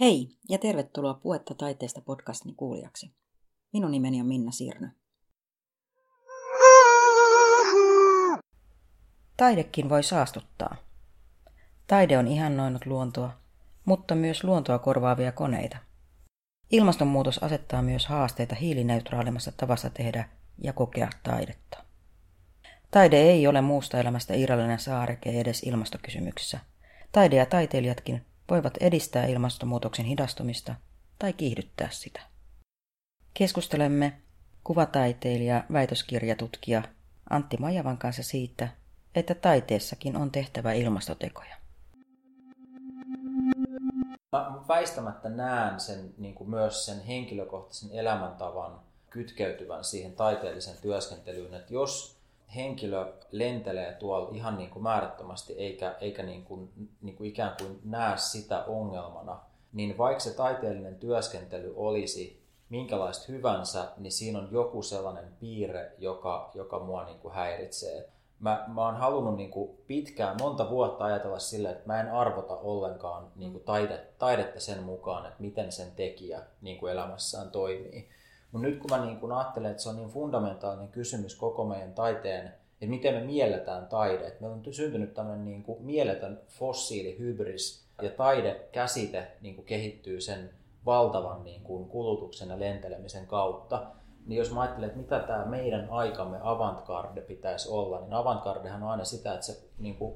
Hei ja tervetuloa Puetta taiteesta podcastin kuulijaksi. Minun nimeni on Minna Sirnö. Taidekin voi saastuttaa. Taide on ihannoinut luontoa, mutta myös luontoa korvaavia koneita. Ilmastonmuutos asettaa myös haasteita hiilineutraalimmassa tavassa tehdä ja kokea taidetta. Taide ei ole muusta elämästä irrallinen saareke edes ilmastokysymyksissä. Taide ja taiteilijatkin voivat edistää ilmastonmuutoksen hidastumista tai kiihdyttää sitä. Keskustelemme kuvataiteilija, väitöskirjatutkija Antti Majavan kanssa siitä, että taiteessakin on tehtävä ilmastotekoja. Mä väistämättä näen sen, niin kuin myös sen henkilökohtaisen elämäntavan kytkeytyvän siihen taiteelliseen työskentelyyn, että jos henkilö lentelee tuolla ihan niin kuin määrättömästi eikä, eikä niin kuin, niin kuin ikään kuin näe sitä ongelmana, niin vaikka se taiteellinen työskentely olisi minkälaista hyvänsä, niin siinä on joku sellainen piirre, joka, joka mua niin kuin häiritsee. Mä, mä oon halunnut niin kuin pitkään, monta vuotta ajatella sillä, että mä en arvota ollenkaan niin kuin taide, taidetta sen mukaan, että miten sen tekijä niin kuin elämässään toimii. Mutta nyt kun mä niin kun ajattelen, että se on niin fundamentaalinen kysymys koko meidän taiteen, että miten me mielletään taide. Että meillä on syntynyt tämmöinen niin kuin mieletön fossiilihybris ja taidekäsite niin kuin kehittyy sen valtavan niin kuin kulutuksen ja lentelemisen kautta. Niin jos mä ajattelen, että mitä tämä meidän aikamme avantgarde pitäisi olla, niin avantgardehan on aina sitä, että se niin kuin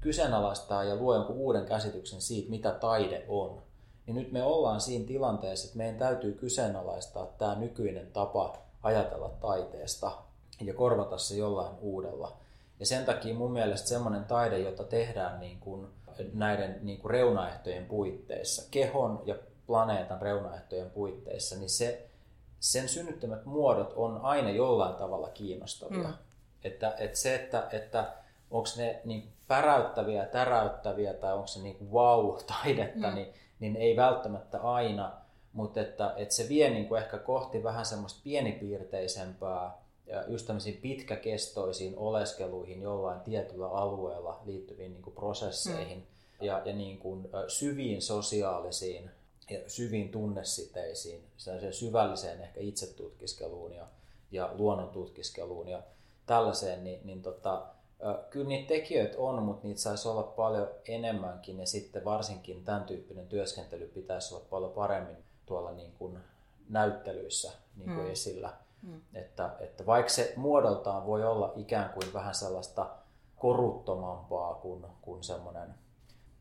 kyseenalaistaa ja luo jonkun uuden käsityksen siitä, mitä taide on niin nyt me ollaan siinä tilanteessa, että meidän täytyy kyseenalaistaa tämä nykyinen tapa ajatella taiteesta ja korvata se jollain uudella. Ja sen takia mun mielestä semmoinen taide, jota tehdään niin kuin näiden niin kuin reunaehtojen puitteissa, kehon ja planeetan reunaehtojen puitteissa, niin se, sen synnyttämät muodot on aina jollain tavalla kiinnostavia. Mm. Että, että se, että, että onko ne niin päräyttäviä, täräyttäviä tai onko se niin wow-taidetta, mm. niin niin ei välttämättä aina, mutta että, että se vie niin kuin ehkä kohti vähän semmoista pienipiirteisempää, ja just tämmöisiin pitkäkestoisiin oleskeluihin jollain tietyllä alueella liittyviin niin kuin prosesseihin mm. ja, ja niin kuin syviin sosiaalisiin ja syviin tunnesiteisiin, syvälliseen ehkä itsetutkiskeluun ja, ja luonnon tutkiskeluun ja tällaiseen, niin, niin tota, Kyllä niitä tekijöitä on, mutta niitä saisi olla paljon enemmänkin ja sitten varsinkin tämän tyyppinen työskentely pitäisi olla paljon paremmin tuolla niin kuin näyttelyissä niin kuin mm. esillä. Mm. Että, että vaikka se muodoltaan voi olla ikään kuin vähän sellaista koruttomampaa kuin, kuin semmoinen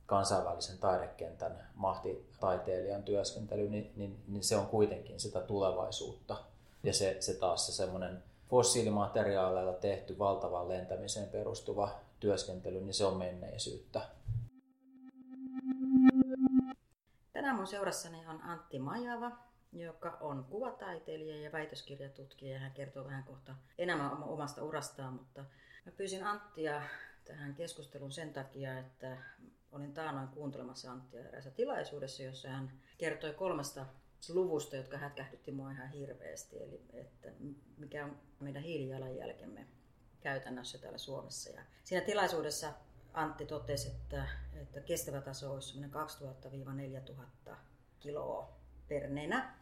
kansainvälisen taidekentän mahtitaiteilijan työskentely, niin, niin, niin se on kuitenkin sitä tulevaisuutta. Ja se, se taas se semmoinen fossiilimateriaaleilla tehty valtavan lentämiseen perustuva työskentely, niin se on menneisyyttä. Tänään mun seurassani on Antti Majava, joka on kuvataiteilija ja väitöskirjatutkija. Hän kertoo vähän kohta enemmän omasta urastaan, mutta mä pyysin Anttia tähän keskusteluun sen takia, että olin taanoin kuuntelemassa Anttia eräässä tilaisuudessa, jossa hän kertoi kolmesta luvusta, jotka hätkähdytti mua ihan hirveästi. Eli että mikä on meidän hiilijalanjälkemme käytännössä täällä Suomessa. Ja siinä tilaisuudessa Antti totesi, että, että kestävä taso olisi 2000-4000 kiloa per nenä.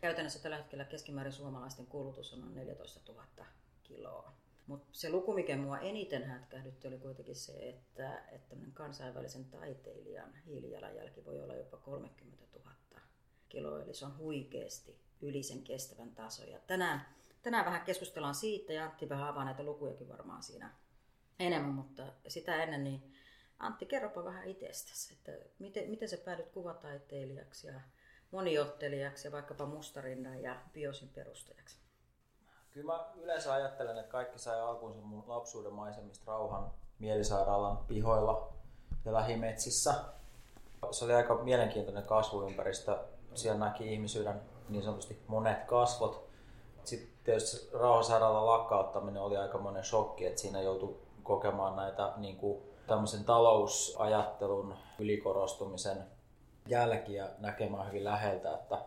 Käytännössä tällä hetkellä keskimäärin suomalaisten kulutus on noin 14 000 kiloa. Mutta se luku, mikä mua eniten hätkähdytti, oli kuitenkin se, että, että kansainvälisen taiteilijan hiilijalanjälki voi olla jopa 30 000 kiloa, eli se on huikeasti yli sen kestävän taso. Ja tänään, tänään vähän keskustellaan siitä, ja Antti vähän avaa näitä lukujakin varmaan siinä enemmän, mutta sitä ennen niin Antti, kerropa vähän itsestäsi, että miten, miten sä päädyt kuvataiteilijaksi ja moniottelijaksi ja vaikkapa mustarinnan ja biosin perustajaksi? Kyllä mä yleensä ajattelen, että kaikki sai alkuunsa mun lapsuuden maisemista rauhan mielisairaalan pihoilla ja lähimetsissä. Se oli aika mielenkiintoinen kasvuympäristö siellä näki ihmisyyden niin sanotusti monet kasvot. Sitten tietysti rauhasairaalan lakkauttaminen oli aika monen shokki, että siinä joutui kokemaan näitä niin kuin, tämmöisen talousajattelun ylikorostumisen jälkiä näkemään hyvin läheltä. Että,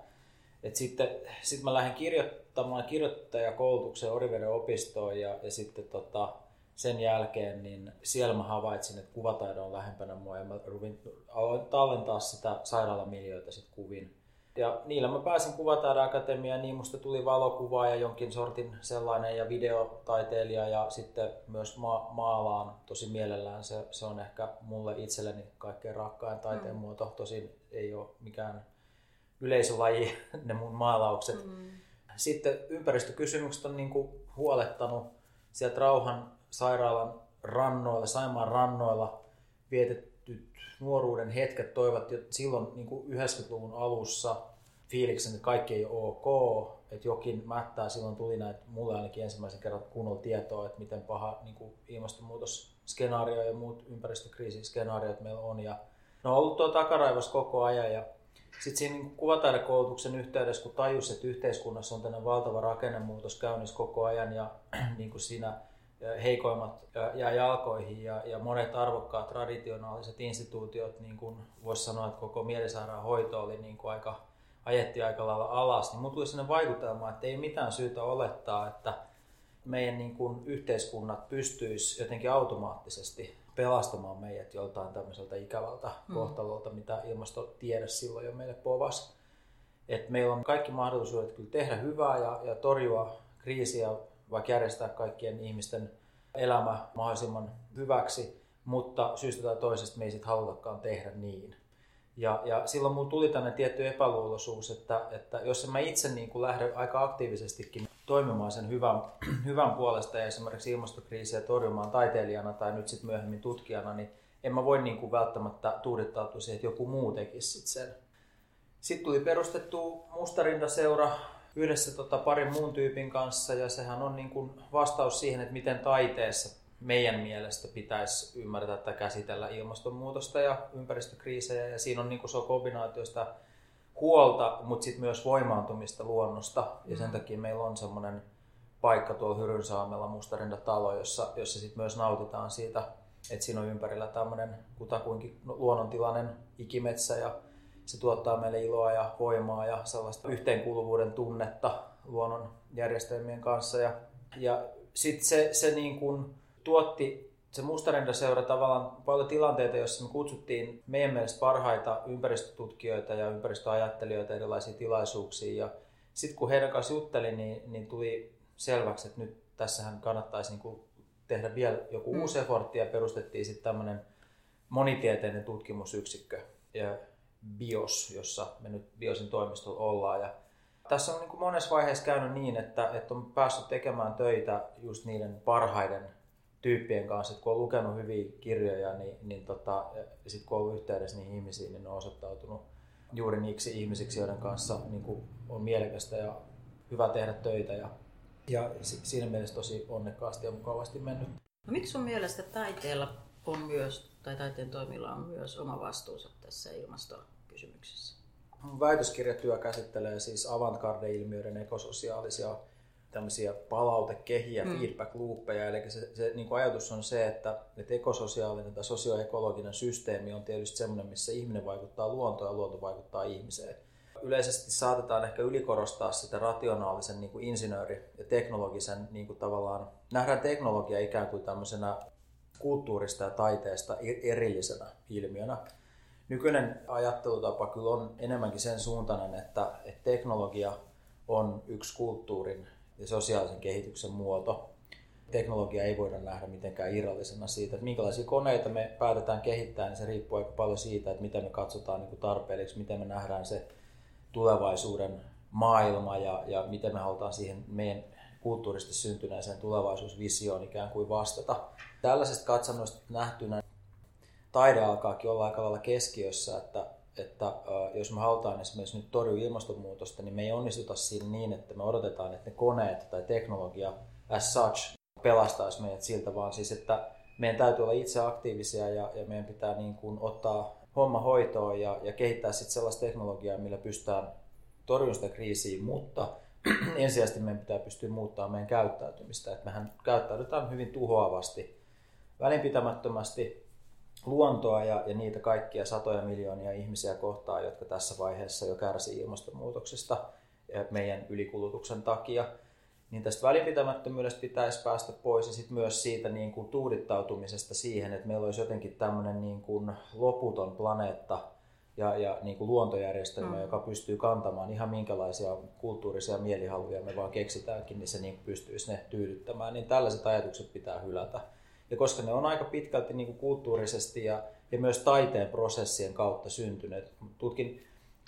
et sitten sit mä lähdin kirjoittamaan kirjoittajakoulutuksen Oriveden opistoon ja, ja sitten tota, sen jälkeen, niin siellä mä havaitsin, että kuvataide on lähempänä mua ja mä ruvin, aloin tallentaa sitä sairaalamiljöitä sit kuvin. Ja niillä mä pääsin Kuvataideakatemiaan, niin musta tuli valokuva ja jonkin sortin sellainen ja videotaiteilija ja sitten myös ma- maalaan tosi mielellään. Se, se on ehkä mulle itselleni kaikkein rakkain taiteen mm. muoto. Tosin ei ole mikään yleisölaji ne mun maalaukset. Mm. Sitten ympäristökysymykset on niinku huolettanut sieltä Rauhan sairaalan rannoilla, Saimaan rannoilla vietetty nuoruuden hetket toivat jo silloin niin kuin 90-luvun alussa fiiliksen, että kaikki ei ole ok, että jokin mättää. Silloin tuli näitä, mulle ainakin ensimmäisen kerran kunnolla tietoa, että miten paha niin kuin ilmastonmuutosskenaario ja muut ympäristökriisiskenaariot meillä on. Ja ne on ollut tuo takaraivas koko ajan ja sitten siinä niin kuvataidekoulutuksen yhteydessä, kun tajus, että yhteiskunnassa on tämmöinen valtava rakennemuutos käynnissä koko ajan ja niin kuin siinä heikoimmat jää jalkoihin ja, ja monet arvokkaat traditionaaliset instituutiot, niin kuin voisi sanoa, että koko mielisairaanhoito oli niin kuin aika, ajettiin aika lailla alas, niin mun tuli sellainen vaikutelma, että ei mitään syytä olettaa, että meidän niin kuin yhteiskunnat pystyisi jotenkin automaattisesti pelastamaan meidät joltain tämmöiseltä ikävältä mm. kohtalolta, mitä ilmastotiede silloin jo meille povas. Et meillä on kaikki mahdollisuudet kyllä tehdä hyvää ja, ja torjua kriisiä, vaikka järjestää kaikkien ihmisten elämä mahdollisimman hyväksi, mutta syystä tai toisesta me ei sitten halutakaan tehdä niin. Ja, ja silloin mulla tuli tänne tietty epäluuloisuus, että, että jos mä itse niin kuin lähden aika aktiivisestikin toimimaan sen hyvän, hyvän puolesta ja esimerkiksi ilmastokriisiä torjumaan taiteilijana tai nyt sitten myöhemmin tutkijana, niin en mä voi niin kuin välttämättä tuudittautua siihen, että joku muu tekisi sit sen. Sitten tuli perustettu Mustarinda-seura yhdessä tota parin muun tyypin kanssa ja sehän on niin kuin vastaus siihen, että miten taiteessa meidän mielestä pitäisi ymmärtää tai käsitellä ilmastonmuutosta ja ympäristökriisejä ja siinä on niin kuin se on kombinaatioista huolta, mutta sitten myös voimaantumista luonnosta. Ja sen mm. takia meillä on semmoinen paikka tuolla Hyrynsaamella, Mustarinda-talo, jossa, jossa sitten myös nautitaan siitä, että siinä on ympärillä tämmöinen kutakuinkin luonnontilainen ikimetsä ja se tuottaa meille iloa ja voimaa ja sellaista yhteenkuuluvuuden tunnetta luonnon järjestelmien kanssa. Ja, ja sitten se, se niin kuin tuotti se Mustarinda-seura tavallaan paljon tilanteita, joissa me kutsuttiin meidän mielestä parhaita ympäristötutkijoita ja ympäristöajattelijoita erilaisiin tilaisuuksiin. Ja sitten kun heidän kanssa juttelin, niin, niin tuli selväksi, että nyt tässähän kannattaisi niin kuin tehdä vielä joku mm. uusi effortti ja perustettiin sitten tämmöinen monitieteinen tutkimusyksikkö ja BIOS, jossa me nyt BIOSin toimistolla ollaan. Ja tässä on niin kuin monessa vaiheessa käynyt niin, että, että on päässyt tekemään töitä just niiden parhaiden tyyppien kanssa, että kun on lukenut hyviä kirjoja, niin, niin tota, sitten kun on ollut yhteydessä niihin ihmisiin, niin ne on osoittautunut juuri niiksi ihmisiksi, joiden kanssa niin kuin on mielekästä ja hyvä tehdä töitä. Ja, ja siinä mielessä tosi onnekkaasti ja mukavasti mennyt. No, miksi sun mielestä taiteella on myös, tai taiteen toimilla on myös oma vastuunsa tässä ilmastokysymyksessä? Väitöskirjatyö käsittelee siis avantgarde-ilmiöiden ekososiaalisia tämmöisiä palautekehiä, mm. feedback loopeja. Eli se, se niin kuin ajatus on se, että, että ekososiaalinen tai sosioekologinen systeemi on tietysti semmoinen, missä ihminen vaikuttaa luontoon ja luonto vaikuttaa ihmiseen. Yleisesti saatetaan ehkä ylikorostaa sitä rationaalisen niin kuin insinööri- ja teknologisen niin kuin tavallaan, nähdään teknologia ikään kuin tämmöisenä kulttuurista ja taiteesta erillisenä ilmiönä. Nykyinen ajattelutapa kyllä on enemmänkin sen suuntainen, että, että teknologia on yksi kulttuurin ja sosiaalisen kehityksen muoto. Teknologia ei voida nähdä mitenkään irrallisena siitä, että minkälaisia koneita me päätetään kehittää, niin se riippuu aika paljon siitä, että miten me katsotaan niin tarpeelliseksi, miten me nähdään se tulevaisuuden maailma ja, ja miten me halutaan siihen meidän kulttuurisesti syntyneeseen tulevaisuusvisioon ikään kuin vastata. Tällaisesta katsannosta nähtynä taide alkaakin olla aika lailla keskiössä, että että jos me halutaan esimerkiksi nyt torjua ilmastonmuutosta, niin me ei onnistuta siinä niin, että me odotetaan, että ne koneet tai teknologia as such pelastaisi meidät siltä, vaan siis, että meidän täytyy olla itse aktiivisia ja, ja meidän pitää niin kuin ottaa homma hoitoon ja, ja kehittää sitten sellaista teknologiaa, millä pystytään torjumaan sitä kriisiä, mutta ensisijaisesti meidän pitää pystyä muuttamaan meidän käyttäytymistä. Että mehän käyttäydytään hyvin tuhoavasti, välinpitämättömästi luontoa ja, ja niitä kaikkia satoja miljoonia ihmisiä kohtaan, jotka tässä vaiheessa jo kärsii ilmastonmuutoksesta meidän ylikulutuksen takia. niin tästä välinpitämättömyydestä pitäisi päästä pois ja sitten myös siitä niin kuin tuudittautumisesta siihen, että meillä olisi jotenkin tämmöinen niin kuin loputon planeetta ja, ja niin kuin luontojärjestelmä, mm. joka pystyy kantamaan ihan minkälaisia kulttuurisia mielihaluja me vaan keksitäänkin, niin se niin pystyisi ne tyydyttämään. Niin tällaiset ajatukset pitää hylätä. Ja koska ne on aika pitkälti niin kuin kulttuurisesti ja, ja myös taiteen prosessien kautta syntyneet. Tutkin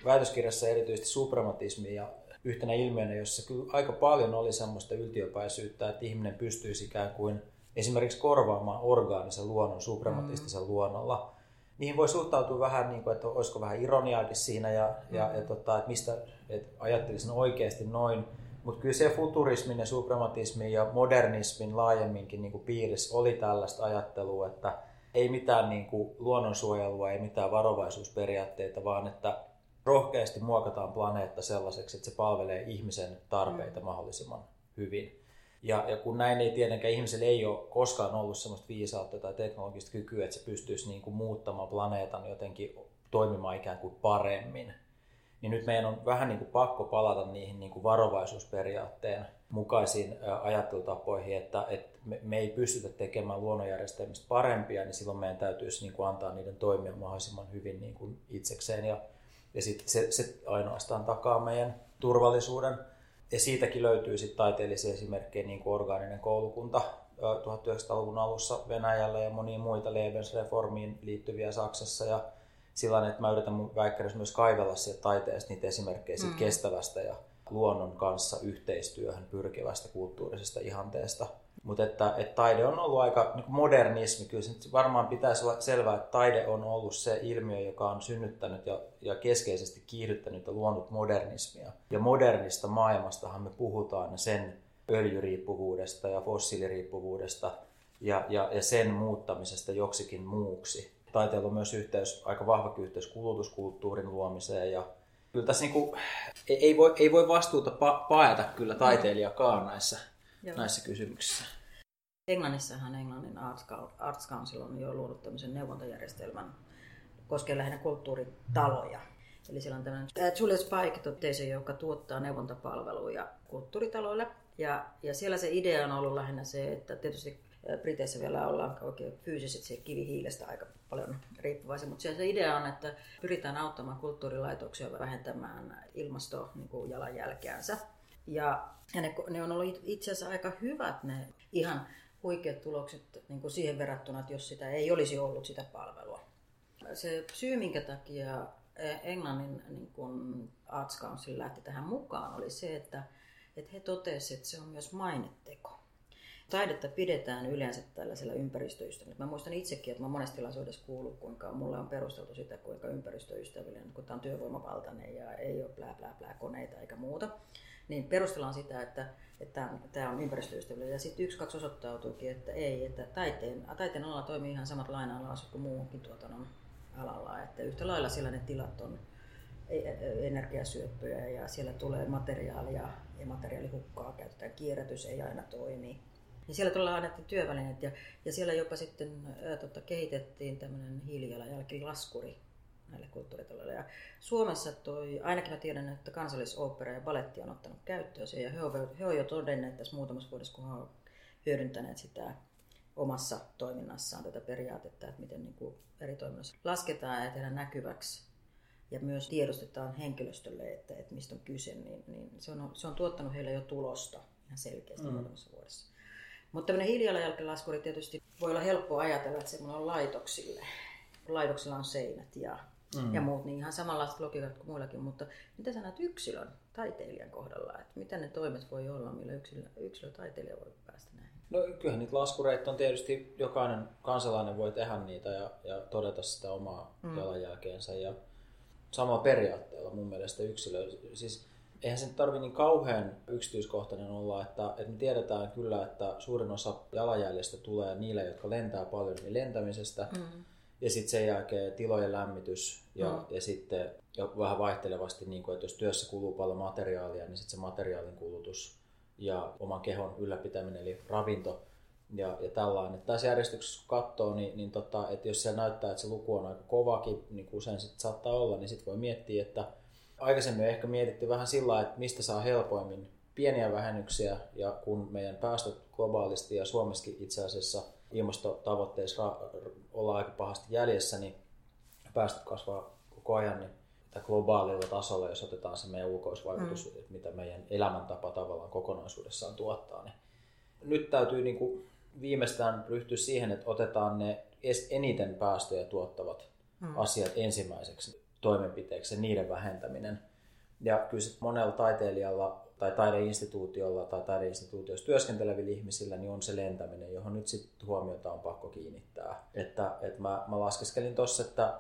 väitöskirjassa erityisesti suprematismia yhtenä ilmiönä, jossa kyllä aika paljon oli semmoista yltiöpäisyyttä, että ihminen pystyisi ikään kuin esimerkiksi korvaamaan orgaanisen luonnon suprematistisen mm. luonnolla. Niihin voi suhtautua vähän niin kuin, että olisiko vähän ironiaakin siinä ja, mm. ja, ja tota, että mistä että ajattelisin oikeasti noin. Mutta kyllä se futurismin ja suprematismin ja modernismin laajemminkin niin kuin piirissä oli tällaista ajattelua, että ei mitään niin kuin luonnonsuojelua, ei mitään varovaisuusperiaatteita, vaan että rohkeasti muokataan planeetta sellaiseksi, että se palvelee ihmisen tarpeita mm. mahdollisimman hyvin. Ja, ja kun näin ei tietenkään ihmisellä ei ole koskaan ollut sellaista viisautta tai teknologista kykyä, että se pystyisi niin kuin muuttamaan planeetan jotenkin toimimaan ikään kuin paremmin, niin nyt meidän on vähän niin kuin pakko palata niihin niin kuin varovaisuusperiaatteen mukaisiin ajattelutapoihin, että, että me, ei pystytä tekemään luonnonjärjestelmistä parempia, niin silloin meidän täytyisi niin kuin antaa niiden toimia mahdollisimman hyvin niin kuin itsekseen. Ja ja sit se, se ainoastaan takaa meidän turvallisuuden. Ja siitäkin löytyy sitten taiteellisia esimerkkejä, niin kuin orgaaninen koulukunta 1900-luvun alussa Venäjällä ja monia muita Lebensreformiin liittyviä Saksassa. Ja sillä että mä yritän mun väikkärissä myös kaivella sieltä taiteesta niitä esimerkkejä siitä mm. kestävästä ja luonnon kanssa yhteistyöhön pyrkivästä kulttuurisesta ihanteesta – mutta että, että taide on ollut aika niin modernismi, kyllä se varmaan pitäisi olla selvää, että taide on ollut se ilmiö, joka on synnyttänyt ja, ja keskeisesti kiihdyttänyt ja luonut modernismia. Ja modernista maailmastahan me puhutaan ja sen öljyriippuvuudesta ja fossiiliriippuvuudesta ja, ja, ja sen muuttamisesta joksikin muuksi. Taiteella on myös yhteys, aika vahva yhteys kulutuskulttuurin luomiseen ja kyllä tässä niin kuin, ei, voi, ei voi vastuuta pa- paeta kyllä taiteilijakaan näissä Joo. näissä kysymyksissä. Englannissahan Englannin Arts Council on jo luonut tämmöisen neuvontajärjestelmän koskee lähinnä kulttuuritaloja. Eli siellä on tämmöinen Julius Pike yhteisö, joka tuottaa neuvontapalveluja kulttuuritaloille. Ja, ja siellä se idea on ollut lähinnä se, että tietysti Briteissä vielä ollaan oikein fyysisesti kivihiilestä aika paljon riippuvaisia, mutta se idea on, että pyritään auttamaan kulttuurilaitoksia vähentämään ilmastojalanjälkeänsä. Ja, ja ne, ne on ollut itse asiassa aika hyvät ne ihan huikeat tulokset niin kuin siihen verrattuna, että jos sitä ei olisi ollut sitä palvelua. Se syy, minkä takia e, Englannin niin kuin Arts Council lähti tähän mukaan, oli se, että, että he totesivat, että se on myös mainetteko. Taidetta pidetään yleensä tällaisella ympäristöystävällä. Mä muistan itsekin, että mä monesti tilaisuudessa kuullut, kuinka mulle on perusteltu sitä, kuinka ympäristöystävällinen, kun tämä on työvoimavaltainen ja ei ole plää, plää, plää koneita eikä muuta niin perustellaan sitä, että, että tämä on ympäristöystävällinen. Ja sitten yksi, kaksi osoittautuukin, että ei, että taiteen, taiteen alalla toimii ihan samat laina kuin muuhunkin tuotannon alalla. Että yhtä lailla siellä ne tilat on e, e, energiasyöppöjä ja siellä tulee materiaalia ja materiaalihukkaa käytetään, kierrätys ei aina toimi. Ja siellä tuolla annettiin työvälineet ja, ja siellä jopa sitten ää, tota, kehitettiin tämmöinen hiilijalanjälkilaskuri, näille kulttuuritaloille. Ja Suomessa toi, ainakin mä tiedän, että kansallisopera ja baletti on ottanut käyttöön sen ja he ovat, he ovat jo todenneet tässä muutamassa vuodessa, kun he ovat hyödyntäneet sitä omassa toiminnassaan tätä periaatetta, että miten niin kuin eri toiminnassa lasketaan ja tehdään näkyväksi ja myös tiedostetaan henkilöstölle, että, että mistä on kyse, niin, niin se, on, se on tuottanut heille jo tulosta ihan selkeästi mm. muutamassa vuodessa. Mutta tämmöinen hiilijalanjälkilaskuri tietysti voi olla helppo ajatella, että se on laitoksille. Laitoksilla on seinät ja mm. ja muut, niin ihan samanlaiset logiikat kuin muillakin, mutta mitä sä näet yksilön, taiteilijan kohdalla, että mitä ne toimet voi olla, millä yksilö, yksilö taiteilija voi päästä näihin? No kyllähän niitä laskureita on tietysti, jokainen kansalainen voi tehdä niitä ja, ja todeta sitä omaa mm. jalanjälkeensä ja samalla periaatteella mun mielestä yksilö, siis eihän se tarvi niin kauhean yksityiskohtainen olla, että, että me tiedetään kyllä, että suurin osa jalanjäljestä tulee niille, jotka lentää paljon, niin lentämisestä. Mm ja sitten sen jälkeen tilojen lämmitys ja, mm. ja sitten ja vähän vaihtelevasti, niin kuin, että jos työssä kuluu paljon materiaalia, niin sitten se materiaalin kulutus ja oman kehon ylläpitäminen eli ravinto ja, ja tällainen. Että tässä järjestyksessä kun katsoo, niin, niin tota, että jos siellä näyttää, että se luku on aika kovakin, niin kuin usein sit saattaa olla, niin sitten voi miettiä, että aikaisemmin ehkä mietitty vähän sillä että mistä saa helpoimmin pieniä vähennyksiä ja kun meidän päästöt globaalisti ja Suomessakin itse asiassa ilmastotavoitteissa ollaan aika pahasti jäljessä, niin päästöt kasvaa koko ajan, niin globaalilla tasolla, jos otetaan se meidän ulkoisvaikutus, mm. mitä meidän elämäntapa tavallaan kokonaisuudessaan tuottaa, niin nyt täytyy niin kuin viimeistään ryhtyä siihen, että otetaan ne eniten päästöjä tuottavat mm. asiat ensimmäiseksi toimenpiteeksi, niiden vähentäminen. Ja kyllä monella taiteilijalla tai taideinstituutiolla tai taideinstituutiossa työskentelevillä ihmisillä niin on se lentäminen, johon nyt sitten huomiota on pakko kiinnittää. Että, että mä, mä laskeskelin tuossa, että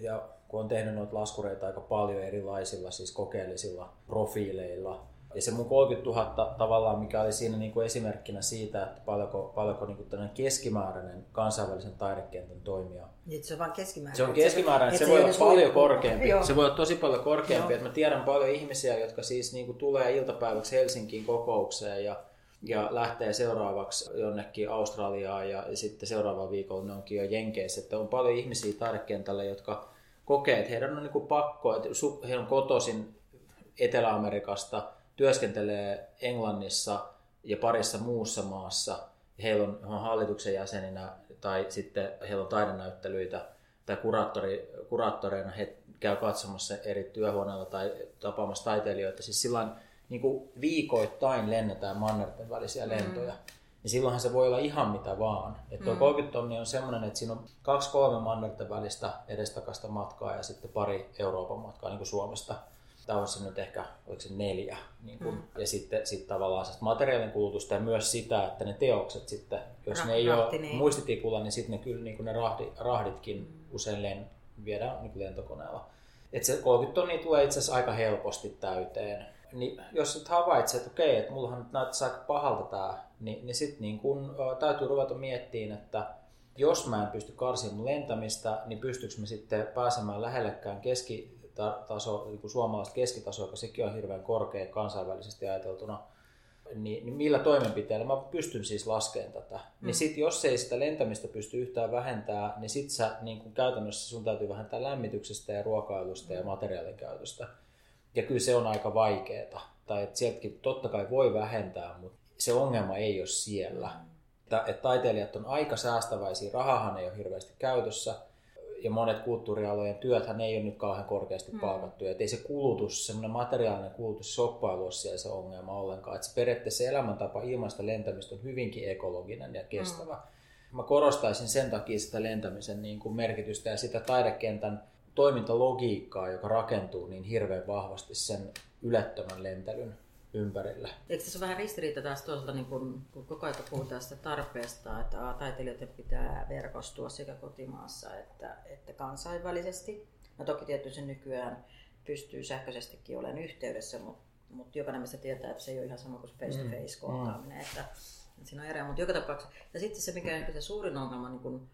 ja kun on tehnyt noita laskureita aika paljon erilaisilla, siis kokeellisilla profiileilla, ja se mun 30 000 tavallaan, mikä oli siinä niin kuin esimerkkinä siitä, että paljonko, paljonko niin kuin keskimääräinen kansainvälisen taidekentän toimija. Niin, se on vain keskimääräinen. Se on keskimääräinen, se, se, se voi olla paljon korkeampi. Joo. Se voi olla tosi paljon korkeampi. Että mä tiedän paljon ihmisiä, jotka siis niin kuin tulee iltapäiväksi Helsinkiin kokoukseen ja ja lähtee seuraavaksi jonnekin Australiaan ja, sitten seuraavalla viikolla ne onkin jo Jenkeissä. Että on paljon ihmisiä taidekentällä, jotka kokee, että heidän on niin kuin pakko, että he on kotoisin Etelä-Amerikasta, työskentelee Englannissa ja parissa muussa maassa. Heillä on, on hallituksen jäseninä tai sitten heillä on taidenäyttelyitä tai kuraattori, kuraattoreina he käy katsomassa eri työhuoneilla tai tapaamassa taiteilijoita. Siis silloin niin kuin viikoittain lennetään mannerten välisiä lentoja. Mm. Niin silloinhan se voi olla ihan mitä vaan. Että tuo mm. 30 tonnia on semmoinen, että siinä on kaksi kolme mannerten välistä edestakasta matkaa ja sitten pari Euroopan matkaa niin kuin Suomesta. Tämä on se nyt ehkä, oliko se neljä. Niin kuin, mm. Ja sitten sit tavallaan materiaalin kulutusta ja myös sitä, että ne teokset sitten, jos Ra- ne ei ole niin. muistitikulla, niin sitten ne kyllä niin kuin ne rahdi, rahditkin mm. usein len, viedään niin lentokoneella. Et se 30 tonnia tulee itse asiassa aika helposti täyteen niin jos nyt havaitset, että okei, että mullahan nyt näyttää aika pahalta tämä, niin, niin sitten niin kun, täytyy ruveta miettimään, että jos mä en pysty karsimaan lentämistä, niin pystyykö me sitten pääsemään lähellekään keskitaso, niin kuin suomalaista keskitasoa, joka sekin on hirveän korkea kansainvälisesti ajateltuna, niin, niin millä toimenpiteillä mä pystyn siis laskemaan tätä. Niin mm. Niin sitten jos ei sitä lentämistä pysty yhtään vähentämään, niin sitten sä niin kun käytännössä sun täytyy vähentää lämmityksestä ja ruokailusta ja materiaalin käytöstä. Ja kyllä se on aika vaikeaa. Tai että sieltäkin totta kai voi vähentää, mutta se ongelma ei ole siellä. Että, että taiteilijat on aika säästäväisiä, rahahan ei ole hirveästi käytössä ja monet kulttuurialojen työthän ei ole nyt kauhean korkeasti mm. palkattuja. Että ei se kulutus, semmoinen materiaalinen kulutus, soppailu ole siellä se ongelma ollenkaan. Että se periaatteessa elämäntapa ilmasta lentämistä on hyvinkin ekologinen ja kestävä. Mm. Mä korostaisin sen takia sitä lentämisen niin kuin merkitystä ja sitä taidekentän toimintalogiikkaa, joka rakentuu niin hirveän vahvasti sen ylettömän lentelyn ympärillä. Eikö tässä ole vähän ristiriita taas tuolta, niin kun, kun koko ajan puhutaan sitä tarpeesta, että a, taiteilijoiden pitää verkostua sekä kotimaassa että, että kansainvälisesti. No toki tietysti nykyään pystyy sähköisestikin olemaan yhteydessä, mutta, mutta jokainen meistä tietää, että se ei ole ihan sama kuin face-to-face mm. kohtaaminen. Mm. Että, että siinä on eroa, mutta joka tapauksessa. Ja sitten se, mikä on se suurin ongelma niin kun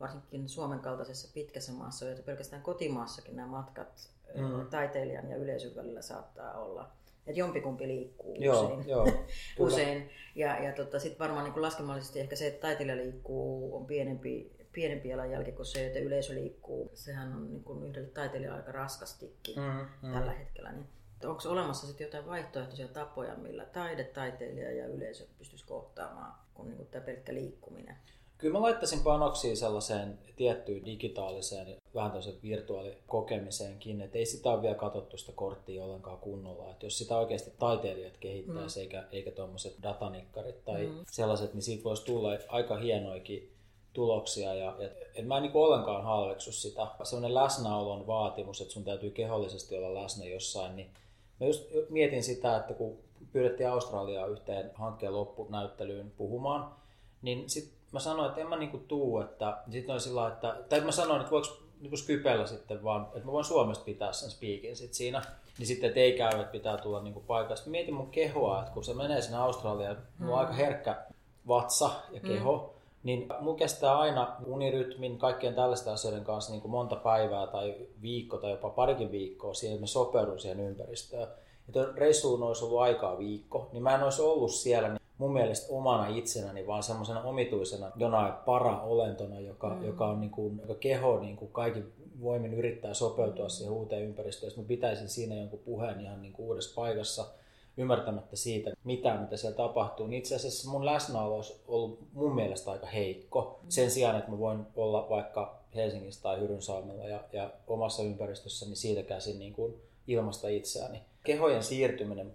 varsinkin Suomen kaltaisessa pitkässä maassa, joita pelkästään kotimaassakin nämä matkat mm. taiteilijan ja yleisön välillä saattaa olla. Että jompikumpi liikkuu joo, usein. Joo, usein. Ja, ja tota, sitten varmaan niin laskemallisesti ehkä se, että taiteilija liikkuu, on pienempi, pienempi jalanjälki kuin se, että yleisö liikkuu. Sehän on niin kuin yhdelle taiteilijalle aika raskastikin mm, mm. tällä hetkellä. Niin onko olemassa sitten jotain vaihtoehtoisia tapoja, millä taide, taiteilija ja yleisö pystyisi kohtaamaan kuin, niin kuin tämä pelkkä liikkuminen? Kyllä mä laittaisin panoksia sellaiseen tiettyyn digitaaliseen, vähän tämmöiseen virtuaalikokemiseenkin, että ei sitä ole vielä katsottu sitä korttia ollenkaan kunnolla. Että jos sitä oikeasti taiteilijat kehittäisi, mm. eikä, eikä tuommoiset datanikkarit tai mm. sellaiset, niin siitä voisi tulla aika hienoikin tuloksia. Ja, ja, et mä en niin ollenkaan halveksu sitä. Sellainen läsnäolon vaatimus, että sun täytyy kehollisesti olla läsnä jossain, niin mä just mietin sitä, että kun pyydettiin Australiaa yhteen hankkeen loppunäyttelyyn puhumaan, niin sitten mä sanoin, että en mä niinku tuu, että sitten oli sillä että, tai mä sanoin, että voiko niinku Skypellä sitten vaan, että mä voin Suomesta pitää sen speakin sit siinä, niin sitten että ei käy, että pitää tulla niinku paikasta. Mietin mun kehoa, että kun se menee sinne Australiaan, mm. mulla on aika herkkä vatsa ja keho, mm. niin mun kestää aina unirytmin, kaikkien tällaisten asioiden kanssa niin kuin monta päivää tai viikko tai jopa parikin viikkoa siihen, että mä sopeudun siihen ympäristöön. Ja reissuun olisi ollut aikaa viikko, niin mä en olisi ollut siellä niin mun mielestä omana itsenäni, vaan semmoisena omituisena jonain para-olentona, joka, mm. joka on niin kuin, joka keho niin kuin kaikki voimin yrittää sopeutua siihen uuteen ympäristöön. Mä pitäisin siinä jonkun puheen ihan niin kuin uudessa paikassa ymmärtämättä siitä mitään, mitä siellä tapahtuu, niin itse asiassa mun läsnäolo olisi ollut mun mielestä aika heikko. Sen sijaan, että mä voin olla vaikka Helsingissä tai Hyrynsalmella ja, ja omassa ympäristössäni siitä käsin niin kuin ilmasta itseäni. Kehojen siirtyminen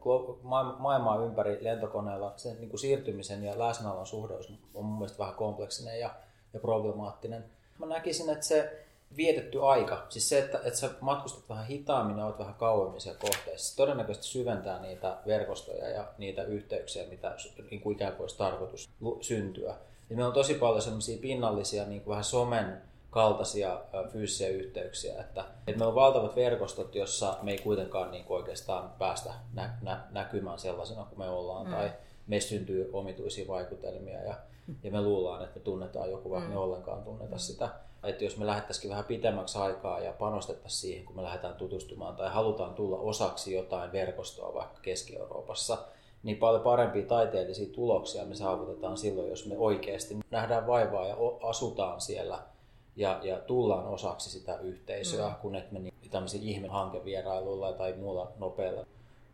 maailmaa ympäri lentokoneella, sen niin kuin siirtymisen ja läsnäolon suhde on mun mielestä vähän kompleksinen ja, ja problemaattinen. Mä näkisin, että se vietetty aika, siis se, että, että sä matkustat vähän hitaammin ja olet vähän kauemmin siellä kohteessa, se todennäköisesti syventää niitä verkostoja ja niitä yhteyksiä, mitä niin kuin ikään kuin olisi tarkoitus syntyä. Ja meillä on tosi paljon semmoisia pinnallisia, niin kuin vähän somen kaltaisia fyysisiä yhteyksiä. Että, että meillä on valtavat verkostot, jossa me ei kuitenkaan niin kuin oikeastaan päästä nä, nä, näkymään sellaisena kuin me ollaan. Mm. Tai meistä syntyy omituisia vaikutelmia ja, ja me luullaan, että me tunnetaan joku, vaikka mm. me ollenkaan tunneta mm. sitä. Että jos me lähettäisikin vähän pitemmäksi aikaa ja panostettaisiin siihen, kun me lähdetään tutustumaan tai halutaan tulla osaksi jotain verkostoa vaikka Keski-Euroopassa, niin paljon parempia taiteellisia tuloksia me saavutetaan silloin, jos me oikeasti nähdään vaivaa ja asutaan siellä – ja, ja tullaan osaksi sitä yhteisöä, mm. kun et me niin, tämmöisiä ihmehankevierailuilla tai muulla nopeilla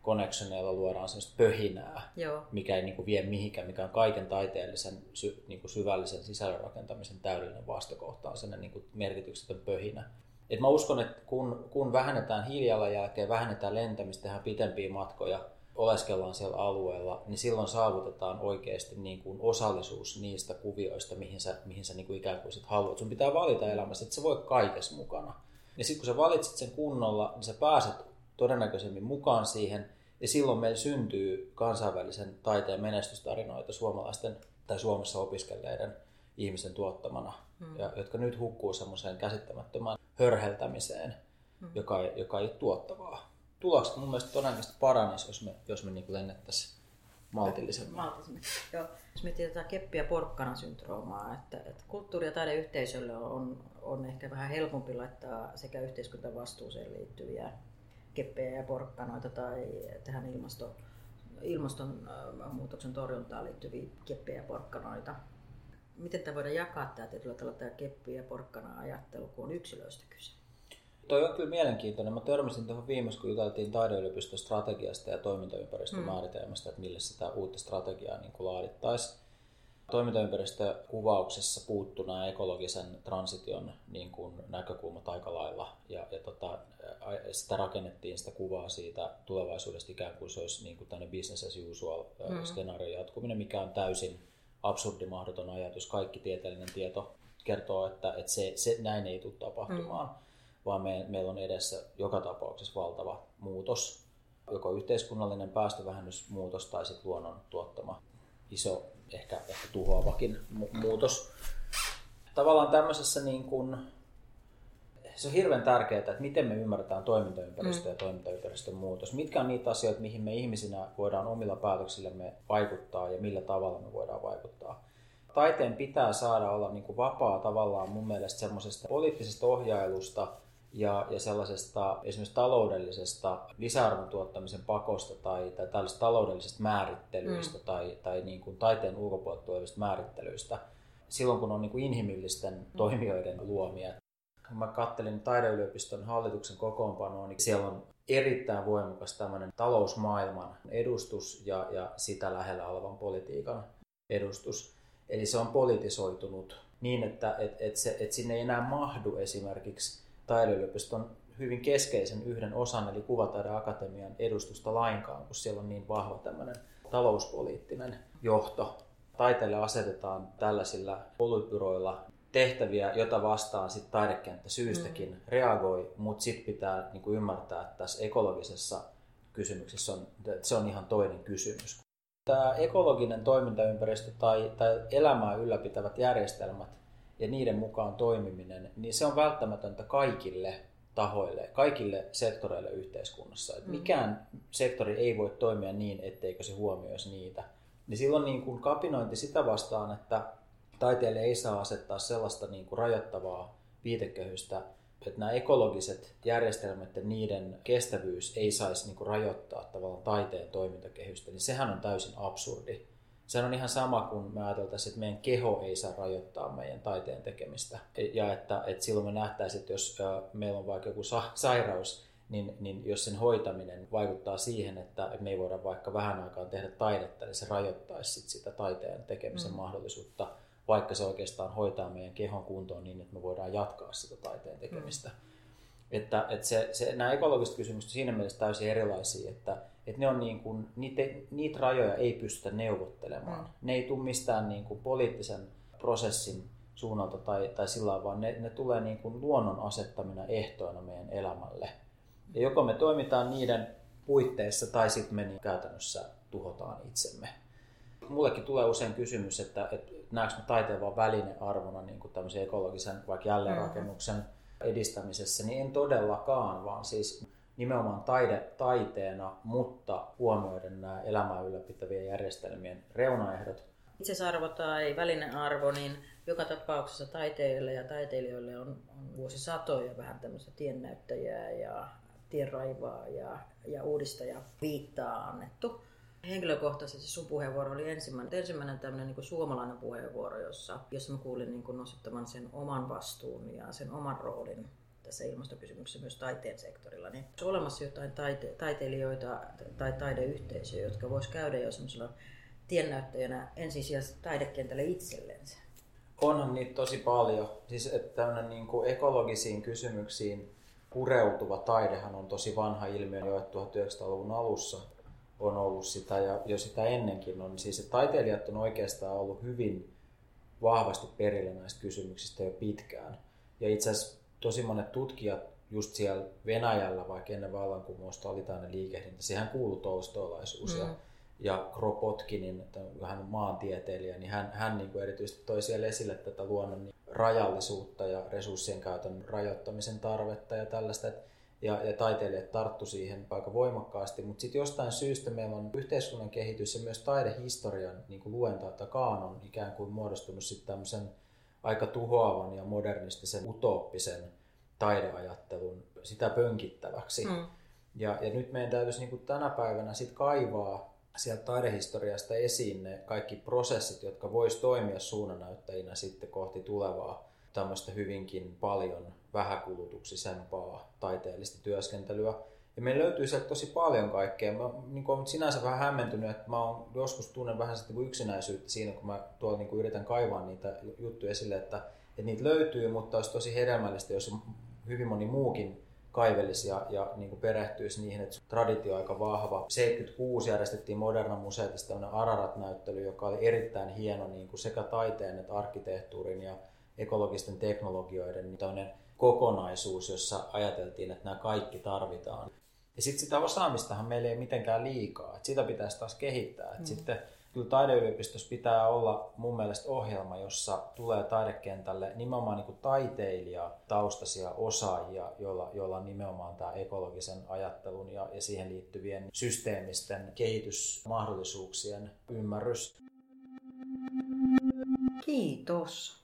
connectioneilla luodaan sellaista pöhinää, Joo. mikä ei niin kuin vie mihinkään, mikä on kaiken taiteellisen sy, niin kuin syvällisen sisällön rakentamisen täydellinen vastakohta on sellainen niin kuin merkityksetön pöhinä. Et mä uskon, että kun, kun vähennetään hiilijalanjälkeä, vähennetään lentämistä, tehdään pitempiä matkoja, oleskellaan siellä alueella, niin silloin saavutetaan oikeasti niin kuin osallisuus niistä kuvioista, mihin sä, mihin sä niin kuin ikään kuin sit haluat. Sun pitää valita elämässä, että se voi kaikessa mukana. Ja sitten kun sä valitset sen kunnolla, niin sä pääset todennäköisemmin mukaan siihen, ja silloin meillä syntyy kansainvälisen taiteen menestystarinoita suomalaisten tai Suomessa opiskelleiden ihmisen tuottamana, hmm. ja, jotka nyt hukkuu semmoiseen käsittämättömään hörheltämiseen, hmm. joka, joka ei ole tuottavaa tulokset mun mielestä todennäköisesti paranisi, jos me, jos me niin lennettäisiin maltillisemmin. maltillisemmin. Joo. Jos miettii tätä keppiä porkkana syndroomaa, että, että kulttuuri- ja taideyhteisölle on, on ehkä vähän helpompi laittaa sekä yhteiskuntavastuuseen liittyviä keppejä ja porkkanoita tai tähän ilmasto, ilmastonmuutoksen torjuntaan liittyviä keppejä ja porkkanoita. Miten tämä voidaan jakaa tämä tietyllä tavalla tämä keppi- ja porkkana ajattelu, kun on yksilöistä kyse? Toi on kyllä mielenkiintoinen. Mä törmäsin tuohon viimeksi, kun juteltiin taideyliopiston strategiasta ja toimintaympäristön mm. määritelmästä, että millä sitä uutta strategiaa niin laadittaisiin. Toimintaympäristökuvauksessa puuttuu nämä ekologisen transition niin kuin näkökulmat aika lailla. Ja, ja tota, sitä rakennettiin sitä kuvaa siitä tulevaisuudesta ikään kuin se olisi niin kuin business as usual mm. skenaario jatkuminen, mikä on täysin absurdi mahdoton ajatus. Kaikki tieteellinen tieto kertoo, että, että se, se, näin ei tule tapahtumaan. Mm vaan me, meillä on edessä joka tapauksessa valtava muutos, joko yhteiskunnallinen päästövähennysmuutos tai sitten luonnon tuottama iso, ehkä, ehkä tuhoavakin mu- muutos. Tavallaan tämmöisessä niin kuin, se on hirveän tärkeää, että miten me ymmärretään toimintaympäristö mm. ja toimintaympäristön muutos. Mitkä on niitä asioita, mihin me ihmisinä voidaan omilla päätöksillemme vaikuttaa ja millä tavalla me voidaan vaikuttaa. Taiteen pitää saada olla niin kuin vapaa tavallaan mun mielestä semmoisesta poliittisesta ohjailusta – ja, ja sellaisesta esimerkiksi taloudellisesta lisäarvon tuottamisen pakosta tai, tai tällaisesta taloudellisesta määrittelyistä mm. tai, tai niin kuin taiteen ulkopuolelta tulevista määrittelyistä silloin, kun on niin kuin inhimillisten mm. toimijoiden luomia. Kun mä kattelin taideyliopiston hallituksen kokoonpanoa, niin siellä on erittäin voimakas tämmöinen talousmaailman edustus ja, ja sitä lähellä olevan politiikan edustus. Eli se on politisoitunut niin, että et, et se, et sinne ei enää mahdu esimerkiksi taideyliopiston hyvin keskeisen yhden osan, eli Kuvataideakatemian edustusta lainkaan, kun siellä on niin vahva tämmöinen talouspoliittinen johto. Taiteelle asetetaan tällaisilla polypyroilla tehtäviä, jota vastaan sit taidekenttä syystäkin mm. reagoi, mutta sitten pitää niin kuin ymmärtää, että tässä ekologisessa kysymyksessä on, että se on ihan toinen kysymys. Tämä ekologinen toimintaympäristö tai, tai elämää ylläpitävät järjestelmät ja niiden mukaan toimiminen, niin se on välttämätöntä kaikille tahoille, kaikille sektoreille yhteiskunnassa. Et mm. mikään sektori ei voi toimia niin, etteikö se huomioisi niitä. Niin silloin niin kuin kapinointi sitä vastaan, että taiteelle ei saa asettaa sellaista niin kuin rajoittavaa viitekehystä, että nämä ekologiset järjestelmät ja niiden kestävyys ei saisi niin kuin rajoittaa tavallaan taiteen toimintakehystä, niin sehän on täysin absurdi se on ihan sama kuin me ajateltaisiin, että meidän keho ei saa rajoittaa meidän taiteen tekemistä. Ja että, että silloin me nähtäisiin, että jos meillä on vaikka joku sa- sairaus, niin, niin jos sen hoitaminen vaikuttaa siihen, että me ei voida vaikka vähän aikaa tehdä taidetta, niin se rajoittaisi sit sitä taiteen tekemisen mm. mahdollisuutta, vaikka se oikeastaan hoitaa meidän kehon kuntoon niin, että me voidaan jatkaa sitä taiteen tekemistä. Mm. Että, että se, se, nämä ekologiset kysymykset on siinä mielessä täysin erilaisia, että, että ne on niin kuin, niitä, niitä rajoja ei pystytä neuvottelemaan. Mm. Ne ei tule mistään niin kuin poliittisen prosessin suunnalta tai, tai sillä vaan ne, ne tulee niin kuin luonnon asettamina ehtoina meidän elämälle. Ja joko me toimitaan niiden puitteissa tai sitten me niin käytännössä tuhotaan itsemme. Mullekin tulee usein kysymys, että, että näetkö mä taiteen vaan välinearvona niin kuin tämmöisen ekologisen vaikka jälleenrakennuksen mm-hmm. Edistämisessä, niin en todellakaan, vaan siis nimenomaan taide taiteena, mutta huomioiden nämä elämää ylläpitävien järjestelmien reunaehdot. Itseisarvo tai välinearvo, niin joka tapauksessa taiteilijoille ja taiteilijoille on, on vuosisatoja vähän tämmöistä tiennäyttäjää ja tienraivaa ja, ja uudistaja viittaa annettu. Henkilökohtaisesti sun puheenvuoro oli ensimmäinen, ensimmäinen tämmöinen niin suomalainen puheenvuoro, jossa, jossa mä kuulin niin nostettavan sen oman vastuun ja sen oman roolin tässä ilmastokysymyksessä myös taiteen sektorilla. Niin on olemassa jotain taite- taiteilijoita tai taideyhteisöjä, jotka vois käydä jo semmoisella tiennäyttäjänä ensisijaisesti taidekentälle itsellensä? Onhan niitä tosi paljon. Siis että niin kuin ekologisiin kysymyksiin pureutuva taidehan on tosi vanha ilmiö jo, että 1900-luvun alussa on ollut sitä ja jo sitä ennenkin on. Siis että taiteilijat on oikeastaan ollut hyvin vahvasti perillä näistä kysymyksistä jo pitkään. Ja itse asiassa tosi monet tutkijat just siellä Venäjällä, vaikka ennen vallankumousta oli tämmöinen liikehdintä, siihen kuuluu tolstoilaisuus. Mm. Ja ja Kropotkinin, hän maantieteilijä, niin hän, hän niin kuin erityisesti toi siellä esille tätä luonnon rajallisuutta ja resurssien käytön rajoittamisen tarvetta ja tällaista. Ja, ja taiteilijat tarttu siihen aika voimakkaasti, mutta sitten jostain syystä meillä on yhteiskunnan kehitys ja myös taidehistorian niin kuin luenta tai kaanon ikään kuin muodostunut sitten tämmöisen aika tuhoavan ja modernistisen utooppisen taideajattelun sitä pönkittäväksi. Mm. Ja, ja nyt meidän täytyisi niin kuin tänä päivänä sit kaivaa sieltä taidehistoriasta esiin ne kaikki prosessit, jotka vois toimia suunnanäyttäjinä sitten kohti tulevaa tämmöistä hyvinkin paljon vähäkulutuksisempaa taiteellista työskentelyä. Ja meillä löytyy sieltä tosi paljon kaikkea. Mä niin olen sinänsä vähän hämmentynyt, että mä oon joskus tunnen vähän sitten niin yksinäisyyttä siinä, kun mä tuolla niin yritän kaivaa niitä juttuja esille, että, että niitä löytyy, mutta olisi tosi hedelmällistä, jos hyvin moni muukin kaivelisi ja, ja niin kuin perehtyisi niihin, että traditio on aika vahva. 76 järjestettiin Moderna Museetissa tämmöinen Ararat-näyttely, joka oli erittäin hieno niin kuin sekä taiteen että arkkitehtuurin ja ekologisten teknologioiden niin kokonaisuus, jossa ajateltiin, että nämä kaikki tarvitaan. Ja sitten sitä osaamistahan meillä ei mitenkään liikaa, että sitä pitäisi taas kehittää. Mm. Sitten kyllä taideyliopistossa pitää olla mun mielestä ohjelma, jossa tulee taidekentälle nimenomaan niin taiteilija taustaisia osaajia, joilla, joilla on nimenomaan tämä ekologisen ajattelun ja, ja siihen liittyvien systeemisten kehitysmahdollisuuksien ymmärrys. Kiitos.